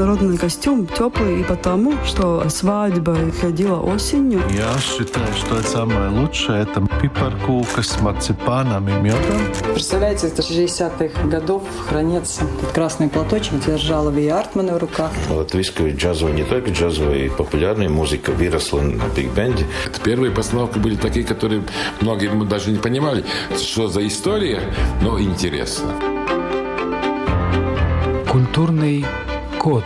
народный костюм теплый и потому, что свадьба ходила осенью. Я считаю, что это самое лучшее. Это пипаркука с марципаном и медом. Представляете, это 60-х годов хранится этот красный платочек, держала Ви Артмана в руках. Латвийская джазовая, не только джазовая, популярная музыка выросла на биг-бенде. Первые постановки были такие, которые многие мы даже не понимали, что за история, но интересно. Культурный код.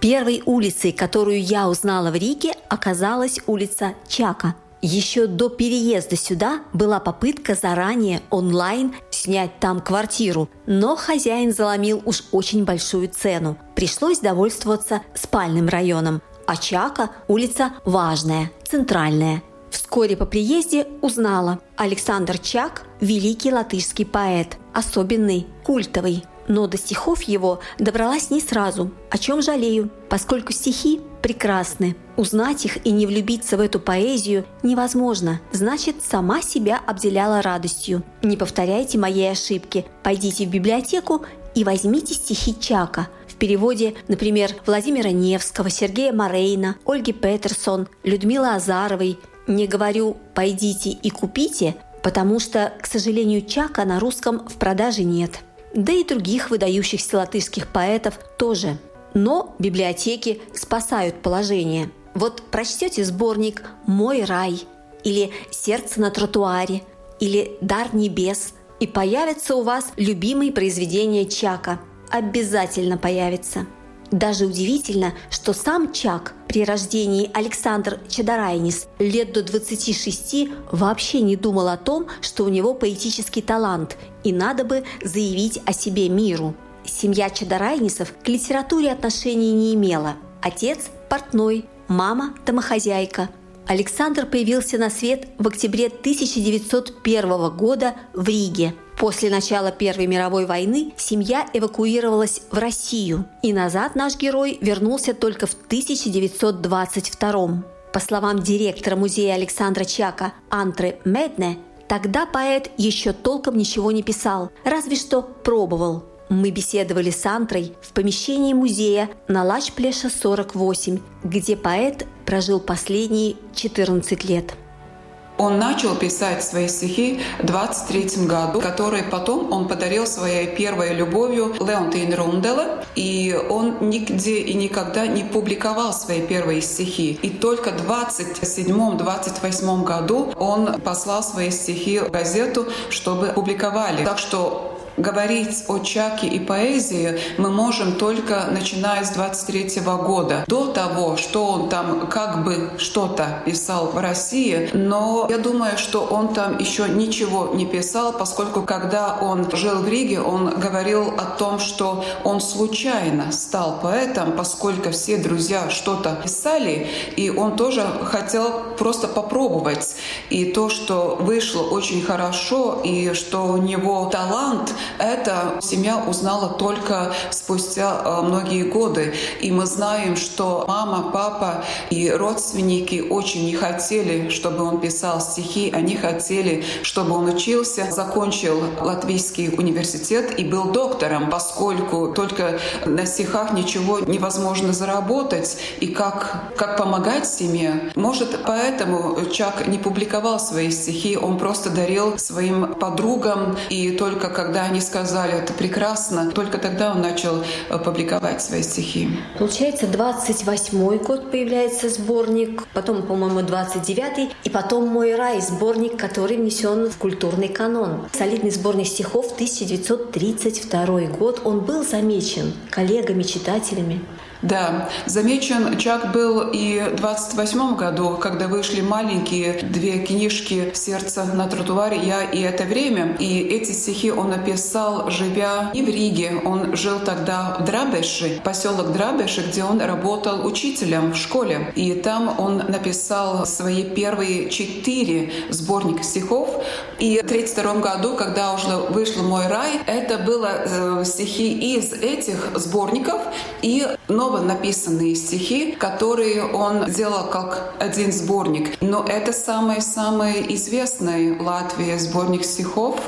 Первой улицей, которую я узнала в Риге, оказалась улица Чака. Еще до переезда сюда была попытка заранее онлайн снять там квартиру, но хозяин заломил уж очень большую цену. Пришлось довольствоваться спальным районом. А Чака – улица важная, центральная. Вскоре по приезде узнала – Александр Чак – великий латышский поэт, особенный, культовый. Но до стихов его добралась не сразу, о чем жалею, поскольку стихи прекрасны. Узнать их и не влюбиться в эту поэзию невозможно, значит, сама себя обделяла радостью. Не повторяйте моей ошибки, пойдите в библиотеку и возьмите стихи Чака – в переводе, например, Владимира Невского, Сергея Морейна, Ольги Петерсон, Людмилы Азаровой. Не говорю «пойдите и купите», потому что, к сожалению, Чака на русском в продаже нет. Да и других выдающихся латышских поэтов тоже. Но библиотеки спасают положение. Вот прочтете сборник «Мой рай» или «Сердце на тротуаре» или «Дар небес», и появятся у вас любимые произведения Чака – обязательно появится. Даже удивительно, что сам Чак при рождении Александр Чадарайнис лет до 26 вообще не думал о том, что у него поэтический талант, и надо бы заявить о себе миру. Семья Чадарайнисов к литературе отношений не имела. Отец – портной, мама – домохозяйка. Александр появился на свет в октябре 1901 года в Риге – После начала Первой мировой войны семья эвакуировалась в Россию, и назад наш герой вернулся только в 1922 По словам директора музея Александра Чака Антры Медне, тогда поэт еще толком ничего не писал, разве что пробовал. Мы беседовали с Антрой в помещении музея на Лачплеша 48, где поэт прожил последние 14 лет. Он начал писать свои стихи в 23 году, которые потом он подарил своей первой любовью Леонтин Рунделе, и он нигде и никогда не публиковал свои первые стихи. И только в 27-28 году он послал свои стихи в газету, чтобы публиковали. Так что Говорить о Чаке и поэзии мы можем только начиная с 23 года. До того, что он там как бы что-то писал в России, но я думаю, что он там еще ничего не писал, поскольку когда он жил в Риге, он говорил о том, что он случайно стал поэтом, поскольку все друзья что-то писали, и он тоже хотел просто попробовать. И то, что вышло очень хорошо, и что у него талант, это семья узнала только спустя э, многие годы. И мы знаем, что мама, папа и родственники очень не хотели, чтобы он писал стихи. Они хотели, чтобы он учился, закончил Латвийский университет и был доктором, поскольку только на стихах ничего невозможно заработать. И как, как помогать семье? Может, поэтому Чак не публиковал свои стихи, он просто дарил своим подругам. И только когда они сказали, это прекрасно. Только тогда он начал э, публиковать свои стихи. Получается, 28-й год появляется сборник, потом, по-моему, 29-й, и потом «Мой рай» сборник, который внесен в культурный канон. Солидный сборник стихов 1932 год. Он был замечен коллегами, читателями. Да, замечен Чак был и в 28 году, когда вышли маленькие две книжки «Сердце на тротуаре. Я и это время». И эти стихи он написал, живя не в Риге. Он жил тогда в Драбеши, поселок Драбеши, где он работал учителем в школе. И там он написал свои первые четыре сборника стихов. И в 1932 году, когда уже вышел «Мой рай», это было э, стихи из этих сборников и новые снова написанные стихи, которые он сделал как один сборник. Но это самый-самый известный в Латвии сборник стихов.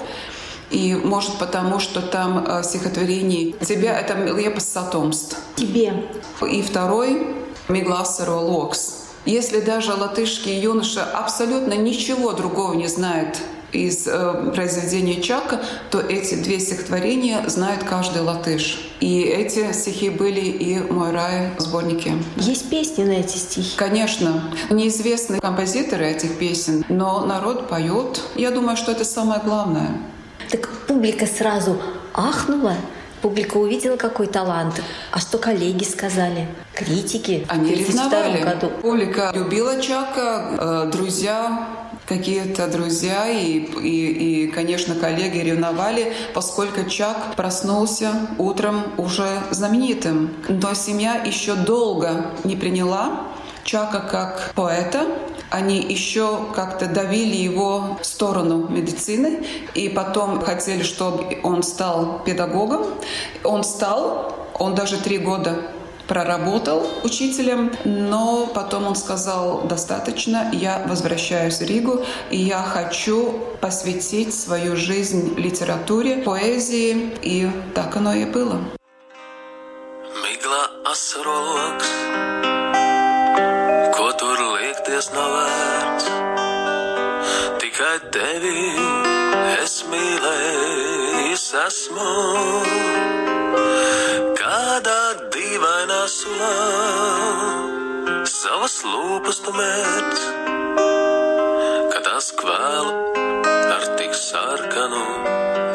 И может потому, что там э, стихотворение «Тебя» — это лепос сатомст. Тебе. И второй «Мигласеро локс». Если даже латышский юноша абсолютно ничего другого не знает из э, произведения Чака, то эти две стихотворения знает каждый латыш. И эти стихи были и в «Мой рай» сборнике. Есть песни на эти стихи? Конечно. Неизвестны композиторы этих песен, но народ поет. Я думаю, что это самое главное. Так публика сразу ахнула, Публика увидела какой талант. А что коллеги сказали? Критики Они в 1932 ревновали. году. Публика любила Чака, э, друзья, какие-то друзья и, и, и, конечно, коллеги ревновали, поскольку Чак проснулся утром уже знаменитым. Но семья еще долго не приняла Чака как поэта, они еще как-то давили его в сторону медицины, и потом хотели, чтобы он стал педагогом. Он стал, он даже три года проработал учителем, но потом он сказал, достаточно, я возвращаюсь в Ригу, и я хочу посвятить свою жизнь литературе, поэзии, и так оно и было. Migla dīvainā sulā savas lūpas mērķis, kad tas kvēl ar tik sarkanu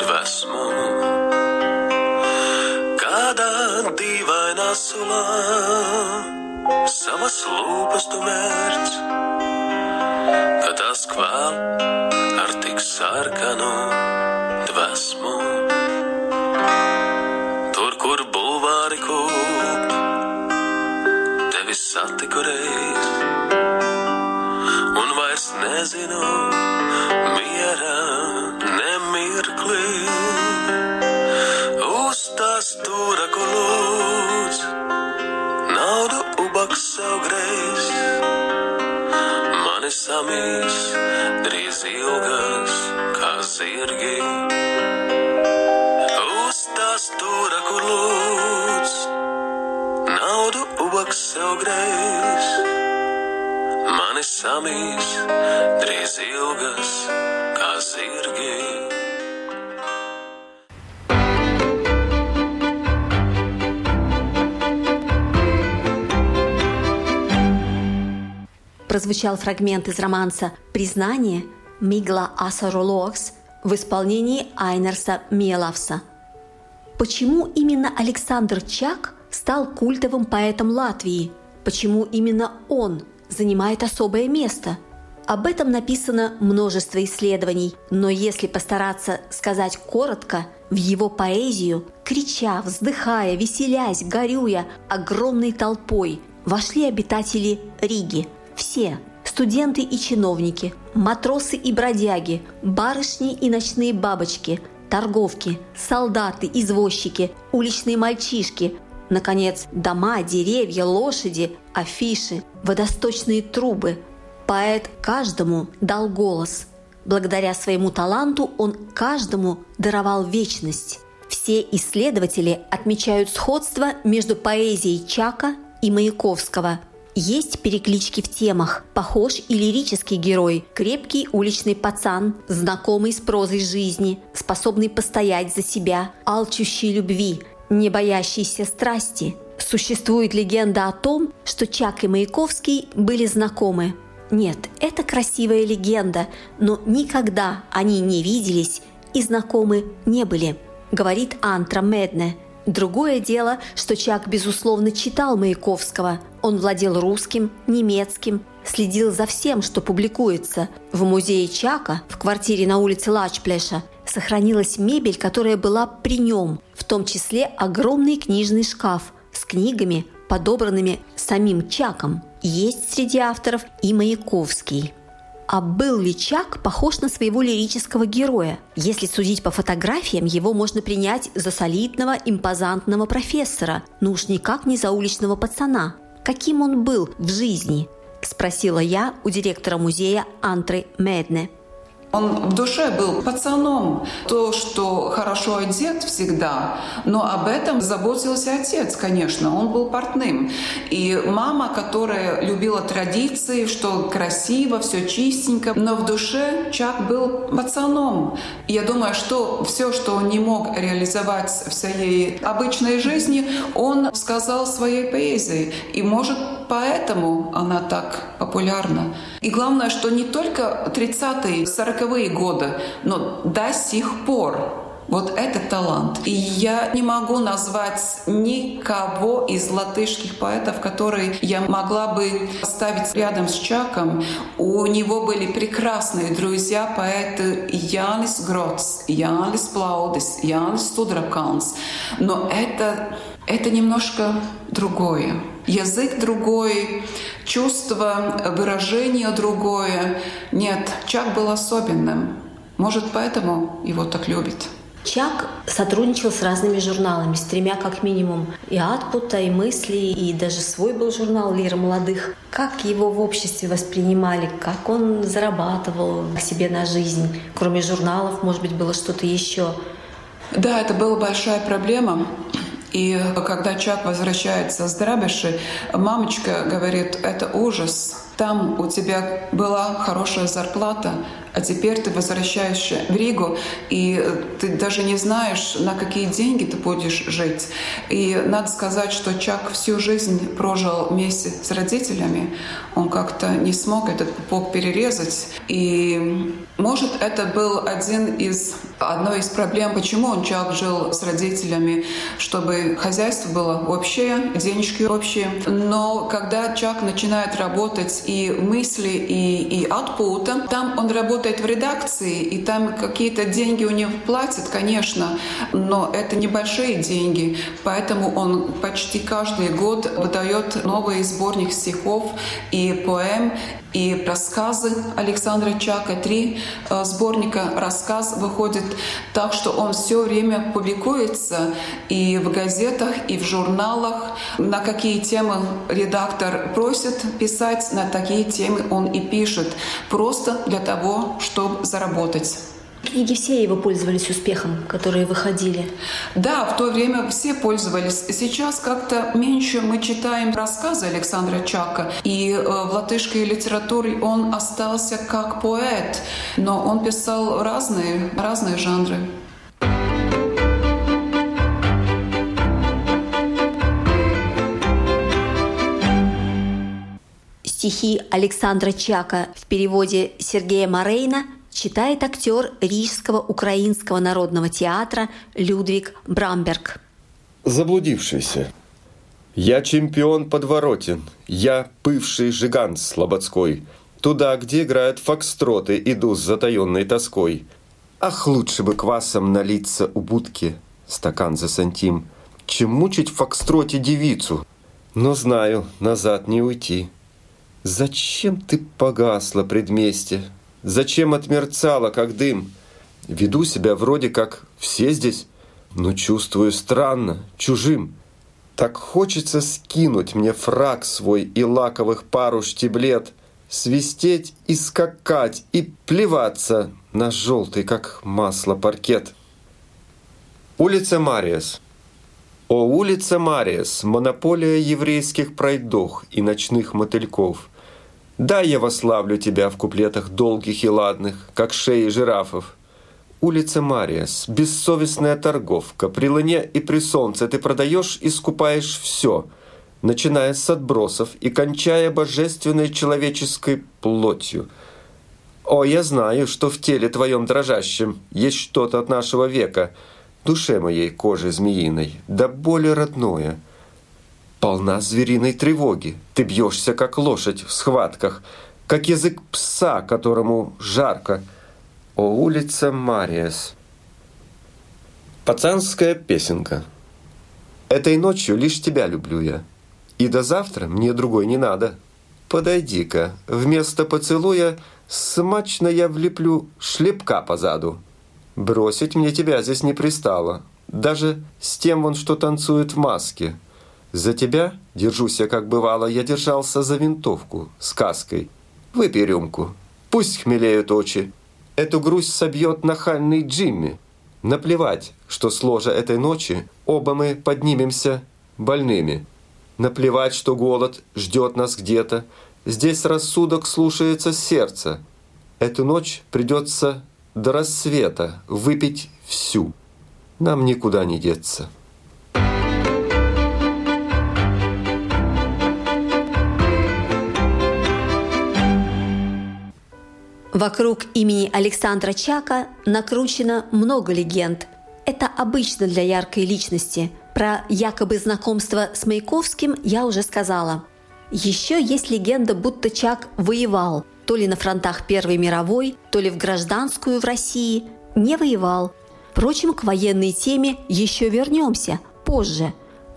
dvēsmu. Kādā dīvainā sulā savas lūpas mērķis, kad tas kvēl ar tik sarkanu dvēsmu. Nezinu miera nemirklī uz tās stūra, kur lūdz naudu ubaks sev greiz. Mani samīs drīz ilgas kā zirgi. Samīs drīz ilgas kā zirgi. Прозвучал фрагмент из романса «Признание» Мигла Асаролокс в исполнении Айнерса Мелавса. Почему именно Александр Чак стал культовым поэтом Латвии? Почему именно он занимает особое место? Об этом написано множество исследований, но если постараться сказать коротко, в его поэзию, крича, вздыхая, веселясь, горюя, огромной толпой вошли обитатели Риги. Все – студенты и чиновники, матросы и бродяги, барышни и ночные бабочки, торговки, солдаты, извозчики, уличные мальчишки, наконец, дома, деревья, лошади, афиши, водосточные трубы. Поэт каждому дал голос. Благодаря своему таланту он каждому даровал вечность. Все исследователи отмечают сходство между поэзией Чака и Маяковского – есть переклички в темах. Похож и лирический герой, крепкий уличный пацан, знакомый с прозой жизни, способный постоять за себя, алчущий любви, не боящийся страсти. Существует легенда о том, что Чак и Маяковский были знакомы. Нет, это красивая легенда, но никогда они не виделись и знакомы не были, говорит Антра Медне – Другое дело, что Чак, безусловно, читал Маяковского. Он владел русским, немецким, следил за всем, что публикуется. В музее Чака, в квартире на улице Лачплеша, сохранилась мебель, которая была при нем, в том числе огромный книжный шкаф с книгами, подобранными самим Чаком. Есть среди авторов и Маяковский. А был ли Чак похож на своего лирического героя? Если судить по фотографиям, его можно принять за солидного, импозантного профессора, но уж никак не за уличного пацана. Каким он был в жизни? Спросила я у директора музея Антры Медне. Он в душе был пацаном. То, что хорошо одет всегда, но об этом заботился отец, конечно. Он был портным. И мама, которая любила традиции, что красиво, все чистенько, но в душе Чак был пацаном. Я думаю, что все, что он не мог реализовать в своей обычной жизни, он сказал своей поэзией. И, может, поэтому она так популярна. И главное, что не только 30-е, 40-е годы, но до сих пор вот этот талант. И я не могу назвать никого из латышских поэтов, которые я могла бы ставить рядом с Чаком. У него были прекрасные друзья, поэты Янис Гроц, Янис Плаудис, Янис Судраканс. Но это, это немножко другое. Язык другой, чувство, выражение другое. Нет, Чак был особенным. Может, поэтому его так любят. Чак сотрудничал с разными журналами, с тремя как минимум. И «Атпута», и «Мысли», и даже свой был журнал «Лира молодых». Как его в обществе воспринимали, как он зарабатывал себе на жизнь? Кроме журналов, может быть, было что-то еще? Да, это была большая проблема. И когда Чак возвращается с Драбиши, мамочка говорит, это ужас. Там у тебя была хорошая зарплата, а теперь ты возвращаешься в Ригу, и ты даже не знаешь, на какие деньги ты будешь жить. И надо сказать, что Чак всю жизнь прожил вместе с родителями. Он как-то не смог этот пупок перерезать. И, может, это был один из, одной из проблем, почему он Чак жил с родителями, чтобы хозяйство было общее, денежки общие. Но когда Чак начинает работать и мысли, и, и output, там он работает работает в редакции, и там какие-то деньги у него платят, конечно, но это небольшие деньги, поэтому он почти каждый год выдает новый сборник стихов и поэм, и рассказы Александра Чака. Три э, сборника рассказ выходит так, что он все время публикуется и в газетах, и в журналах. На какие темы редактор просит писать, на такие темы он и пишет. Просто для того, чтобы заработать. Книги все его пользовались успехом, которые выходили. Да, в то время все пользовались. Сейчас как-то меньше мы читаем рассказы Александра Чака. И э, в латышской литературе он остался как поэт, но он писал разные, разные жанры. Стихи Александра Чака в переводе Сергея Морейна читает актер Рижского украинского народного театра Людвиг Брамберг. Заблудившийся. Я чемпион подворотен, я бывший жигант слободской. Туда, где играют фокстроты, иду с затаенной тоской. Ах, лучше бы квасом налиться у будки, стакан за сантим, чем мучить в фокстроте девицу. Но знаю, назад не уйти. Зачем ты погасла предместье? Зачем отмерцала, как дым? Веду себя вроде как все здесь, но чувствую странно, чужим. Так хочется скинуть мне фраг свой и лаковых пару штиблет, свистеть и скакать, и плеваться на желтый, как масло, паркет. Улица Мариас. О, улица Мариас, монополия еврейских пройдох и ночных мотыльков – да, я вославлю тебя в куплетах долгих и ладных, как шеи жирафов. Улица Мариас, бессовестная торговка, при луне и при солнце ты продаешь и скупаешь все, начиная с отбросов и кончая божественной человеческой плотью. О, я знаю, что в теле твоем дрожащем есть что-то от нашего века, душе моей кожи змеиной, да более родное — полна звериной тревоги. Ты бьешься, как лошадь в схватках, как язык пса, которому жарко. О, улица Мариес. Пацанская песенка. Этой ночью лишь тебя люблю я. И до завтра мне другой не надо. Подойди-ка, вместо поцелуя смачно я влеплю шлепка позаду. Бросить мне тебя здесь не пристало. Даже с тем вон, что танцует в маске – за тебя, держусь я как бывало, я держался за винтовку с каской. Выпей рюмку, пусть хмелеют очи. Эту грусть собьет нахальный Джимми. Наплевать, что с ложа этой ночи оба мы поднимемся больными. Наплевать, что голод ждет нас где-то. Здесь рассудок слушается сердца. Эту ночь придется до рассвета выпить всю. Нам никуда не деться. Вокруг имени Александра Чака накручено много легенд. Это обычно для яркой личности. Про якобы знакомство с Маяковским я уже сказала. Еще есть легенда, будто Чак воевал, то ли на фронтах Первой мировой, то ли в гражданскую в России. Не воевал. Впрочем, к военной теме еще вернемся позже.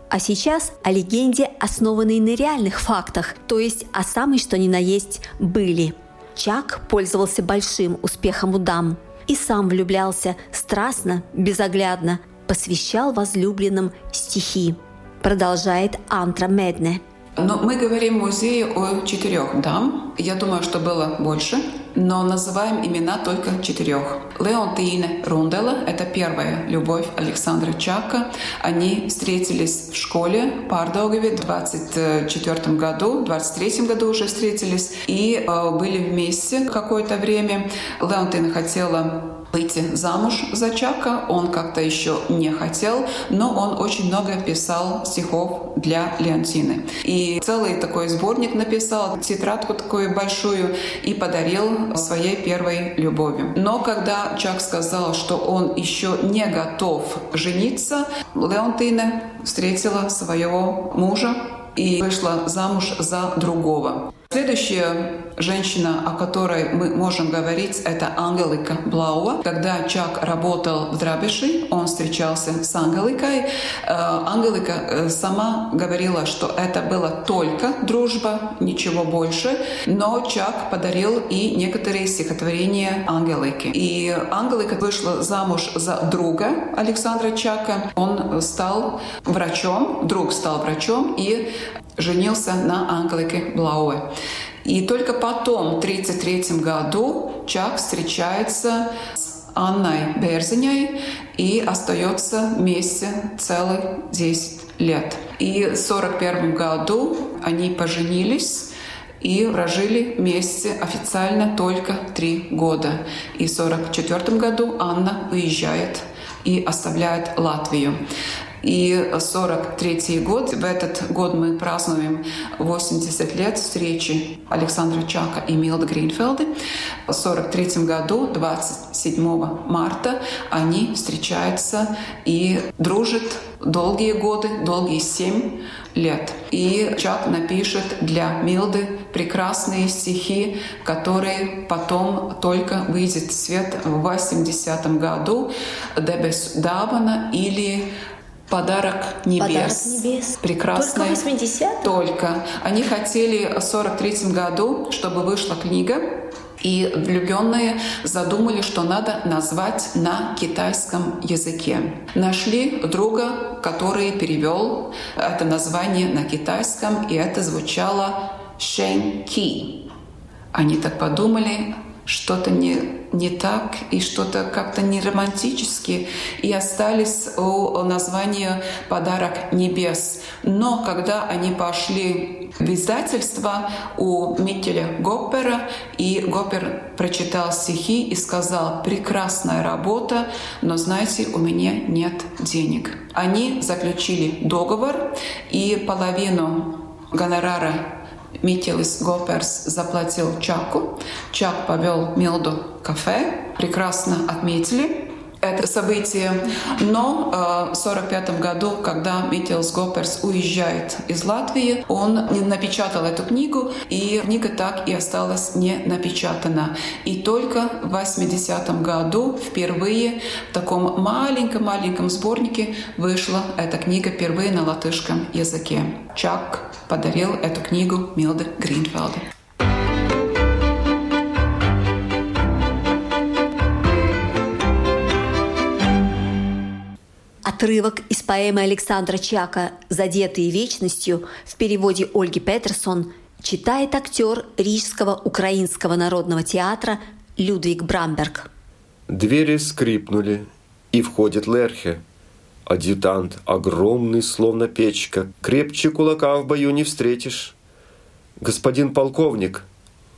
А сейчас о легенде, основанной на реальных фактах, то есть о самой что ни на есть были – Чак пользовался большим успехом у дам и сам влюблялся страстно, безоглядно, посвящал возлюбленным стихи. Продолжает Антра Медне. Но мы говорим в музее о четырех дам. Я думаю, что было больше, но называем имена только четырех. Леонтине Рундела – это первая любовь Александра Чака. Они встретились в школе Пардаугове в 24 году, в 23 году уже встретились и э, были вместе какое-то время. Леонтина хотела выйти замуж за Чака. Он как-то еще не хотел, но он очень много писал стихов для Леонтины. И целый такой сборник написал, тетрадку такую большую, и подарил своей первой любови. Но когда Чак сказал, что он еще не готов жениться, Леонтина встретила своего мужа и вышла замуж за другого. Следующая женщина, о которой мы можем говорить, это Ангелика Блауа. Когда Чак работал в Драбиши, он встречался с Ангеликой. Э, Ангелика э, сама говорила, что это была только дружба, ничего больше. Но Чак подарил и некоторые стихотворения Ангелике. И Ангелика вышла замуж за друга Александра Чака. Он стал врачом, друг стал врачом и женился на Ангелике Блауэ. И только потом, в 1933 году, Чак встречается с Анной Берзиней и остается вместе целых 10 лет. И в 1941 году они поженились и прожили вместе официально только три года. И в 1944 году Анна уезжает и оставляет Латвию. И 43 год, в этот год мы празднуем 80 лет встречи Александра Чака и Милда Гринфелды. В 43 году, 27 марта, они встречаются и дружат долгие годы, долгие семь лет. И Чак напишет для Милды прекрасные стихи, которые потом только выйдет в свет в 80 году «Дебес Давана» или Подарок небес. Подарок небес. Прекрасный. Только 80 Только. Они хотели в 43 году, чтобы вышла книга, и влюбленные задумали, что надо назвать на китайском языке. Нашли друга, который перевел это название на китайском, и это звучало Шэнь Ки. Они так подумали, что-то не, не так и что-то как-то не романтически, и остались у названия «Подарок небес». Но когда они пошли в издательство у Миттеля Гоппера, и Гоппер прочитал стихи и сказал «Прекрасная работа, но, знаете, у меня нет денег». Они заключили договор, и половину гонорара Митилис Гоперс заплатил Чаку. Чак повел Милду кафе. Прекрасно отметили это событие. Но э, в 1945 году, когда Митилс Гоперс уезжает из Латвии, он не напечатал эту книгу, и книга так и осталась не напечатана. И только в 80 году впервые в таком маленьком-маленьком сборнике вышла эта книга впервые на латышском языке. Чак подарил эту книгу Милде Гринфелде. Отрывок из поэмы Александра Чака «Задетые вечностью» в переводе Ольги Петерсон читает актер Рижского украинского народного театра Людвиг Брамберг. Двери скрипнули, и входит Лерхе. Адъютант огромный, словно печка, крепче кулака в бою не встретишь. Господин полковник,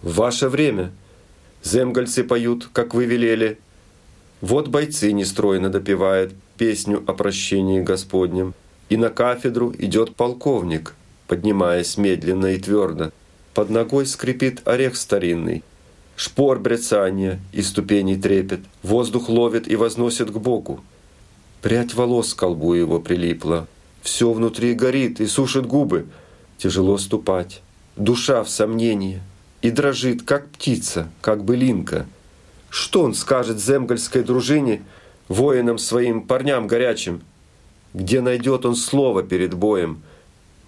ваше время. Земгальцы поют, как вы велели. Вот бойцы нестройно допевают песню о прощении Господнем. И на кафедру идет полковник, поднимаясь медленно и твердо. Под ногой скрипит орех старинный. Шпор брецания и ступеней трепет. Воздух ловит и возносит к Богу. Прядь волос к колбу его прилипла. Все внутри горит и сушит губы. Тяжело ступать. Душа в сомнении. И дрожит, как птица, как былинка. Что он скажет земгольской дружине, воинам своим парням горячим? Где найдет он слово перед боем?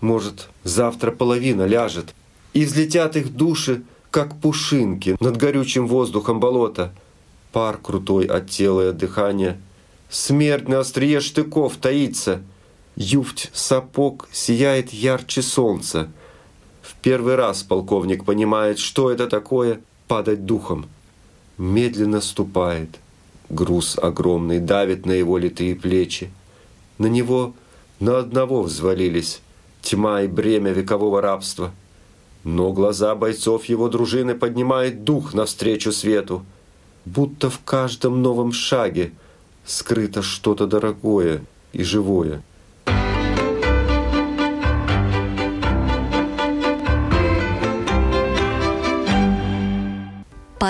Может, завтра половина ляжет, и взлетят их души, как пушинки над горючим воздухом болота. Пар крутой от тела и от дыхания — Смерть на острие штыков таится. Юфть сапог сияет ярче солнца. В первый раз полковник понимает, что это такое падать духом. Медленно ступает. Груз огромный давит на его литые плечи. На него на одного взвалились тьма и бремя векового рабства. Но глаза бойцов его дружины поднимает дух навстречу свету. Будто в каждом новом шаге – скрыто что-то дорогое и живое.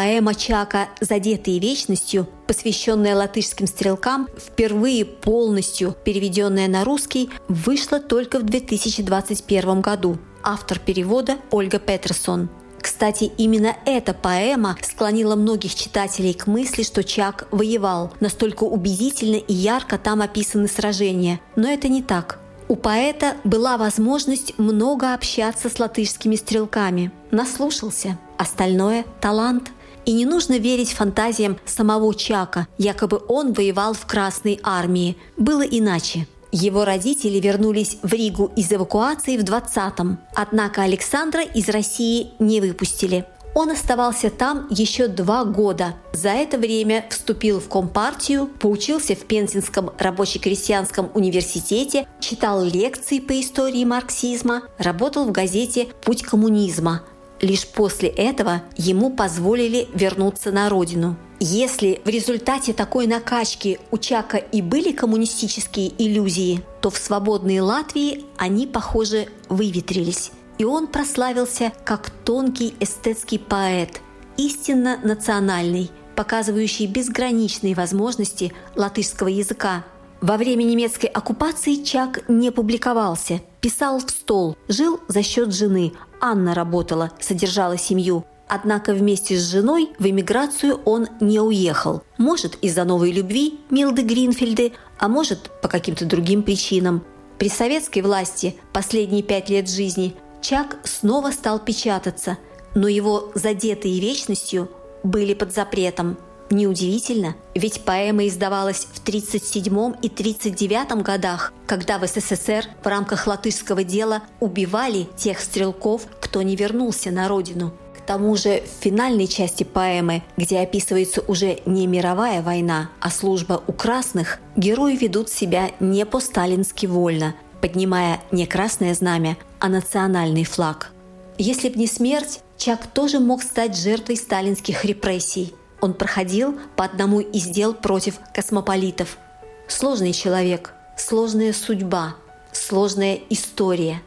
Поэма Чака «Задетые вечностью», посвященная латышским стрелкам, впервые полностью переведенная на русский, вышла только в 2021 году. Автор перевода Ольга Петерсон – кстати, именно эта поэма склонила многих читателей к мысли, что Чак воевал. Настолько убедительно и ярко там описаны сражения. Но это не так. У поэта была возможность много общаться с латышскими стрелками. Наслушался. Остальное – талант. И не нужно верить фантазиям самого Чака, якобы он воевал в Красной армии. Было иначе. Его родители вернулись в Ригу из эвакуации в 20-м, однако Александра из России не выпустили. Он оставался там еще два года. За это время вступил в Компартию, поучился в Пензенском рабоче-крестьянском университете, читал лекции по истории марксизма, работал в газете «Путь коммунизма». Лишь после этого ему позволили вернуться на родину – если в результате такой накачки у Чака и были коммунистические иллюзии, то в свободной Латвии они, похоже, выветрились. И он прославился как тонкий эстетский поэт, истинно национальный, показывающий безграничные возможности латышского языка. Во время немецкой оккупации Чак не публиковался, писал в стол, жил за счет жены. Анна работала, содержала семью. Однако вместе с женой в эмиграцию он не уехал. Может, из-за новой любви Милды Гринфельды, а может, по каким-то другим причинам. При советской власти последние пять лет жизни Чак снова стал печататься, но его задетые вечностью были под запретом. Неудивительно, ведь поэма издавалась в 1937 и 1939 годах, когда в СССР в рамках латышского дела убивали тех стрелков, кто не вернулся на родину тому же в финальной части поэмы, где описывается уже не мировая война, а служба у красных, герои ведут себя не по-сталински вольно, поднимая не красное знамя, а национальный флаг. Если б не смерть, Чак тоже мог стать жертвой сталинских репрессий. Он проходил по одному из дел против космополитов. Сложный человек, сложная судьба, сложная история.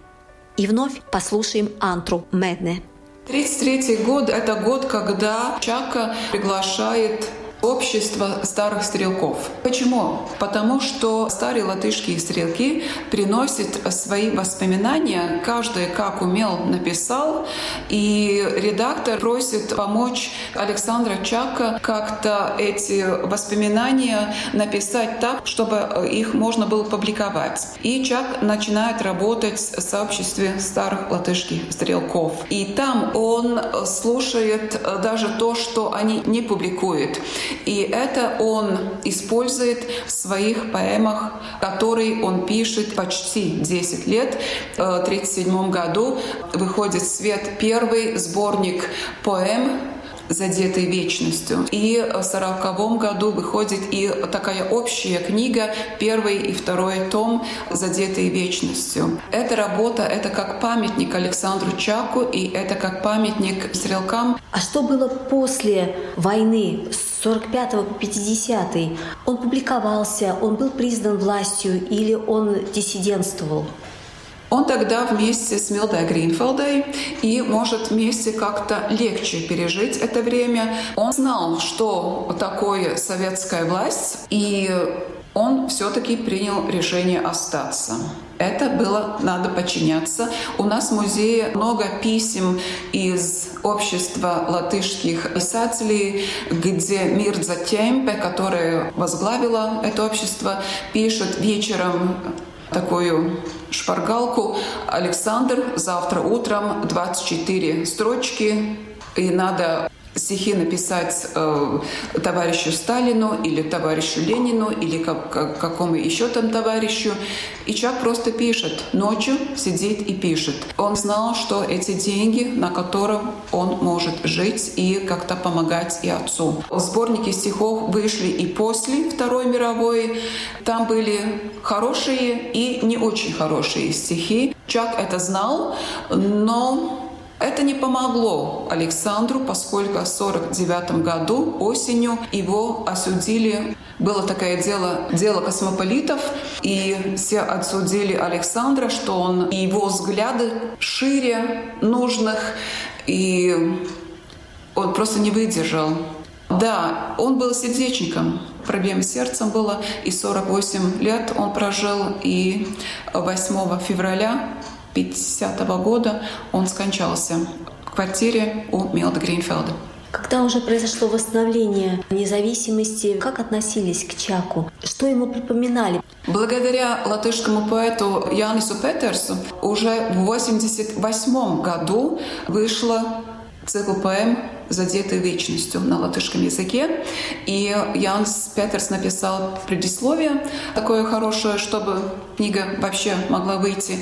И вновь послушаем Антру Медне. 1933 год – это год, когда Чака приглашает общество старых стрелков. Почему? Потому что старые латышские стрелки приносят свои воспоминания, каждый как умел написал, и редактор просит помочь Александра Чака как-то эти воспоминания написать так, чтобы их можно было публиковать. И Чак начинает работать в сообществе старых латышских стрелков. И там он слушает даже то, что они не публикуют. И это он использует в своих поэмах, которые он пишет почти 10 лет. В 1937 году выходит в свет первый сборник поэм задетый вечностью. И в сороковом году выходит и такая общая книга, первый и второй том «Задетые вечностью». Эта работа — это как памятник Александру Чаку, и это как памятник стрелкам. А что было после войны с 45 по 50 -й? Он публиковался, он был признан властью или он диссидентствовал? Он тогда вместе с Милдой Гринфелдой и может вместе как-то легче пережить это время. Он знал, что такое советская власть, и он все-таки принял решение остаться. Это было надо подчиняться. У нас в музее много писем из общества латышских писателей, где Мирза Темпе, которая возглавила это общество, пишет вечером такую шпаргалку. Александр, завтра утром 24 строчки, и надо стихи написать э, товарищу Сталину или товарищу Ленину или как, как, какому еще там товарищу. И человек просто пишет, ночью сидит и пишет. Он знал, что эти деньги, на котором он может жить и как-то помогать и отцу. Сборники стихов вышли и после Второй мировой. Там были хорошие и не очень хорошие стихи. Чак это знал, но это не помогло Александру, поскольку в 1949 году осенью его осудили. Было такое дело, дело космополитов, и все отсудили Александра, что он и его взгляды шире нужных, и он просто не выдержал. Да, он был сердечником, проблем с сердцем было, и 48 лет он прожил, и 8 февраля 50 -го года он скончался в квартире у Милда Гринфелда. Когда уже произошло восстановление независимости, как относились к Чаку? Что ему припоминали? Благодаря латышскому поэту Янису Петерсу уже в 1988 году вышла цикл поэм задеты вечностью на латышском языке. И Янс Петерс написал предисловие такое хорошее, чтобы книга вообще могла выйти.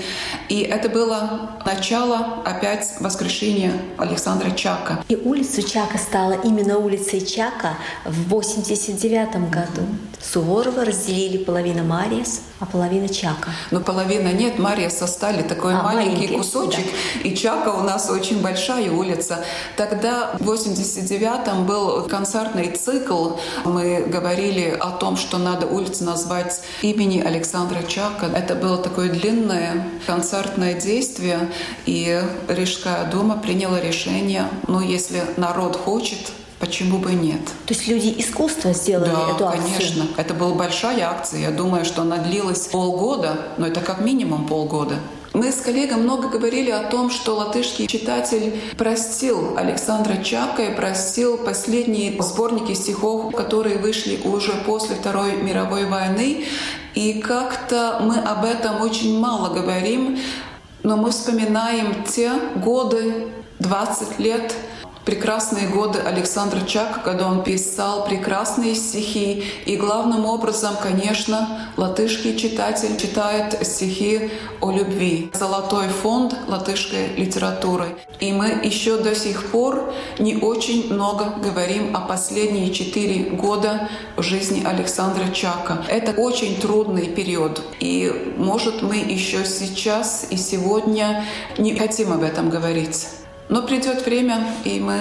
И это было начало опять воскрешения Александра Чака. И улица Чака стала именно улицей Чака в 89 году. Суворова разделили половина Мариес, а половина Чака. Но половина нет, Мариеса стали такой а, маленький, маленький кусочек. Да. И Чака у нас очень большая улица. Тогда в 89-м был концертный цикл. Мы говорили о том, что надо улицу назвать имени Александра Чака. Это было такое длинное концертное действие, и Рижская дума приняла решение, ну, если народ хочет, Почему бы нет? То есть люди искусства сделали да, эту акцию? конечно. Это была большая акция. Я думаю, что она длилась полгода, но это как минимум полгода. Мы с коллегой много говорили о том, что латышский читатель простил Александра Чака и простил последние сборники стихов, которые вышли уже после Второй мировой войны. И как-то мы об этом очень мало говорим, но мы вспоминаем те годы, 20 лет прекрасные годы Александра Чака, когда он писал прекрасные стихи. И главным образом, конечно, латышский читатель читает стихи о любви. Золотой фонд латышской литературы. И мы еще до сих пор не очень много говорим о последние четыре года жизни Александра Чака. Это очень трудный период. И, может, мы еще сейчас и сегодня не хотим об этом говорить. Но придет время, и мы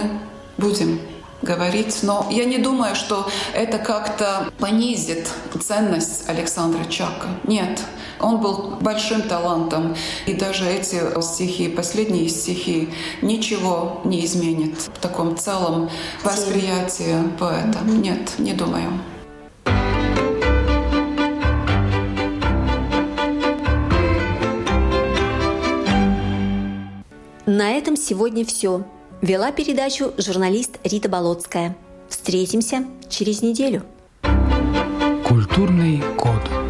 будем говорить. Но я не думаю, что это как-то понизит ценность Александра Чака. Нет. Он был большим талантом. И даже эти стихи, последние стихи, ничего не изменит в таком целом восприятии поэта. Нет, не думаю. На этом сегодня все. Вела передачу журналист Рита Болотская. Встретимся через неделю. Культурный код.